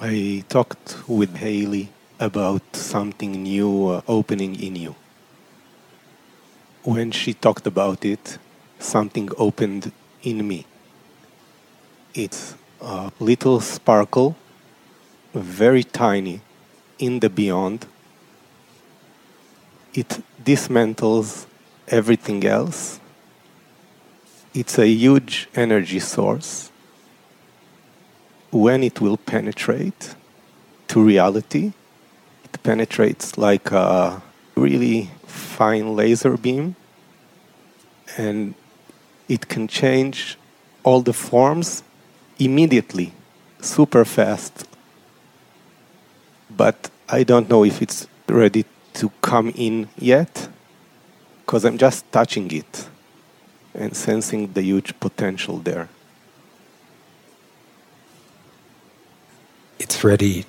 I talked with Haley about something new uh, opening in you. When she talked about it, something opened in me. It's a little sparkle, very tiny, in the beyond. It dismantles everything else. It's a huge energy source when it will penetrate to reality, it penetrates like a really fine laser beam and it can change all the forms immediately, super fast. But I don't know if it's ready to come in yet because I'm just touching it and sensing the huge potential there. Ready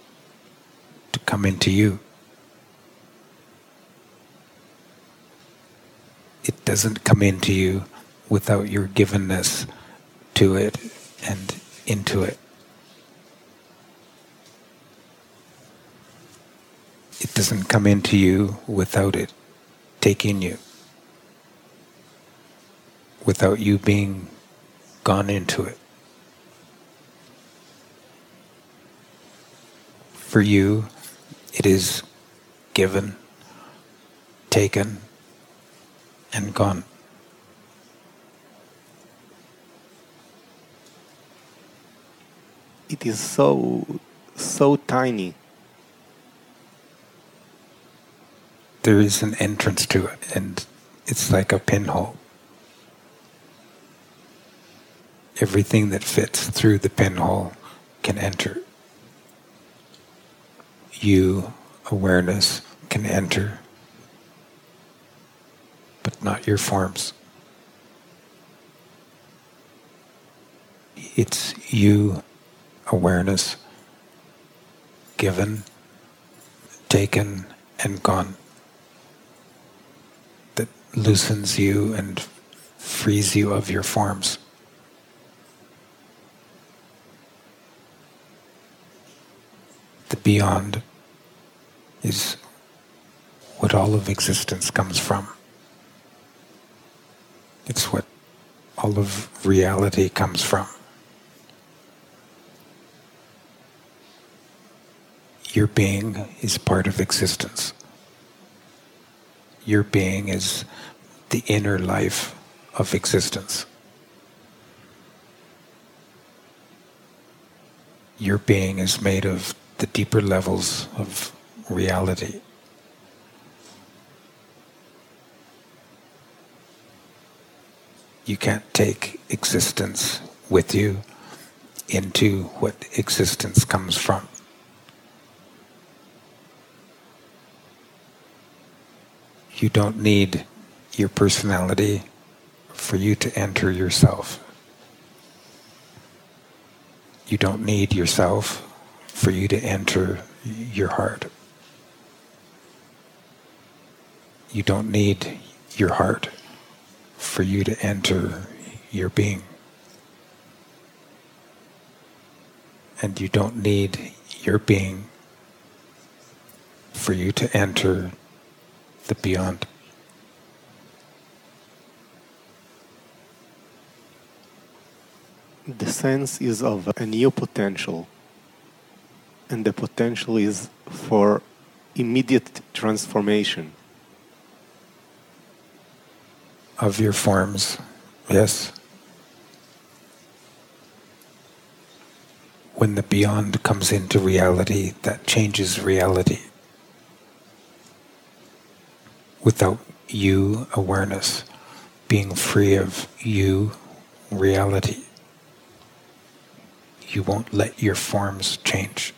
to come into you. It doesn't come into you without your givenness to it and into it. It doesn't come into you without it taking you, without you being gone into it. For you, it is given, taken, and gone. It is so, so tiny. There is an entrance to it, and it's like a pinhole. Everything that fits through the pinhole can enter you, awareness, can enter, but not your forms. It's you, awareness, given, taken, and gone that loosens you and frees you of your forms. The beyond is what all of existence comes from. It's what all of reality comes from. Your being is part of existence. Your being is the inner life of existence. Your being is made of the deeper levels of reality. You can't take existence with you into what existence comes from. You don't need your personality for you to enter yourself. You don't need yourself for you to enter your heart. You don't need your heart for you to enter your being. And you don't need your being for you to enter the beyond. The sense is of a new potential, and the potential is for immediate transformation. of your forms. Yes. When the beyond comes into reality, that changes reality. Without you awareness, being free of you reality, you won't let your forms change.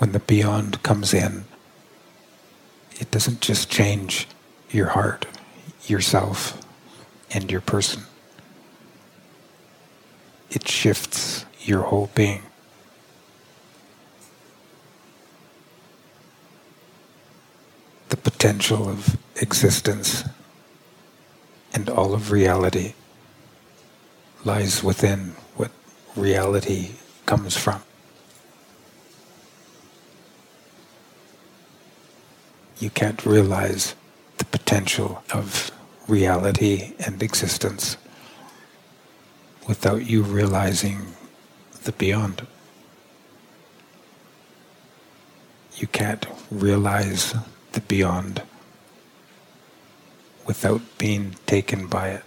When the beyond comes in, it doesn't just change your heart, yourself, and your person. It shifts your whole being. The potential of existence and all of reality lies within, what reality comes from. You can't realize the potential of reality and existence without you realizing the beyond. You can't realize the beyond without being taken by it.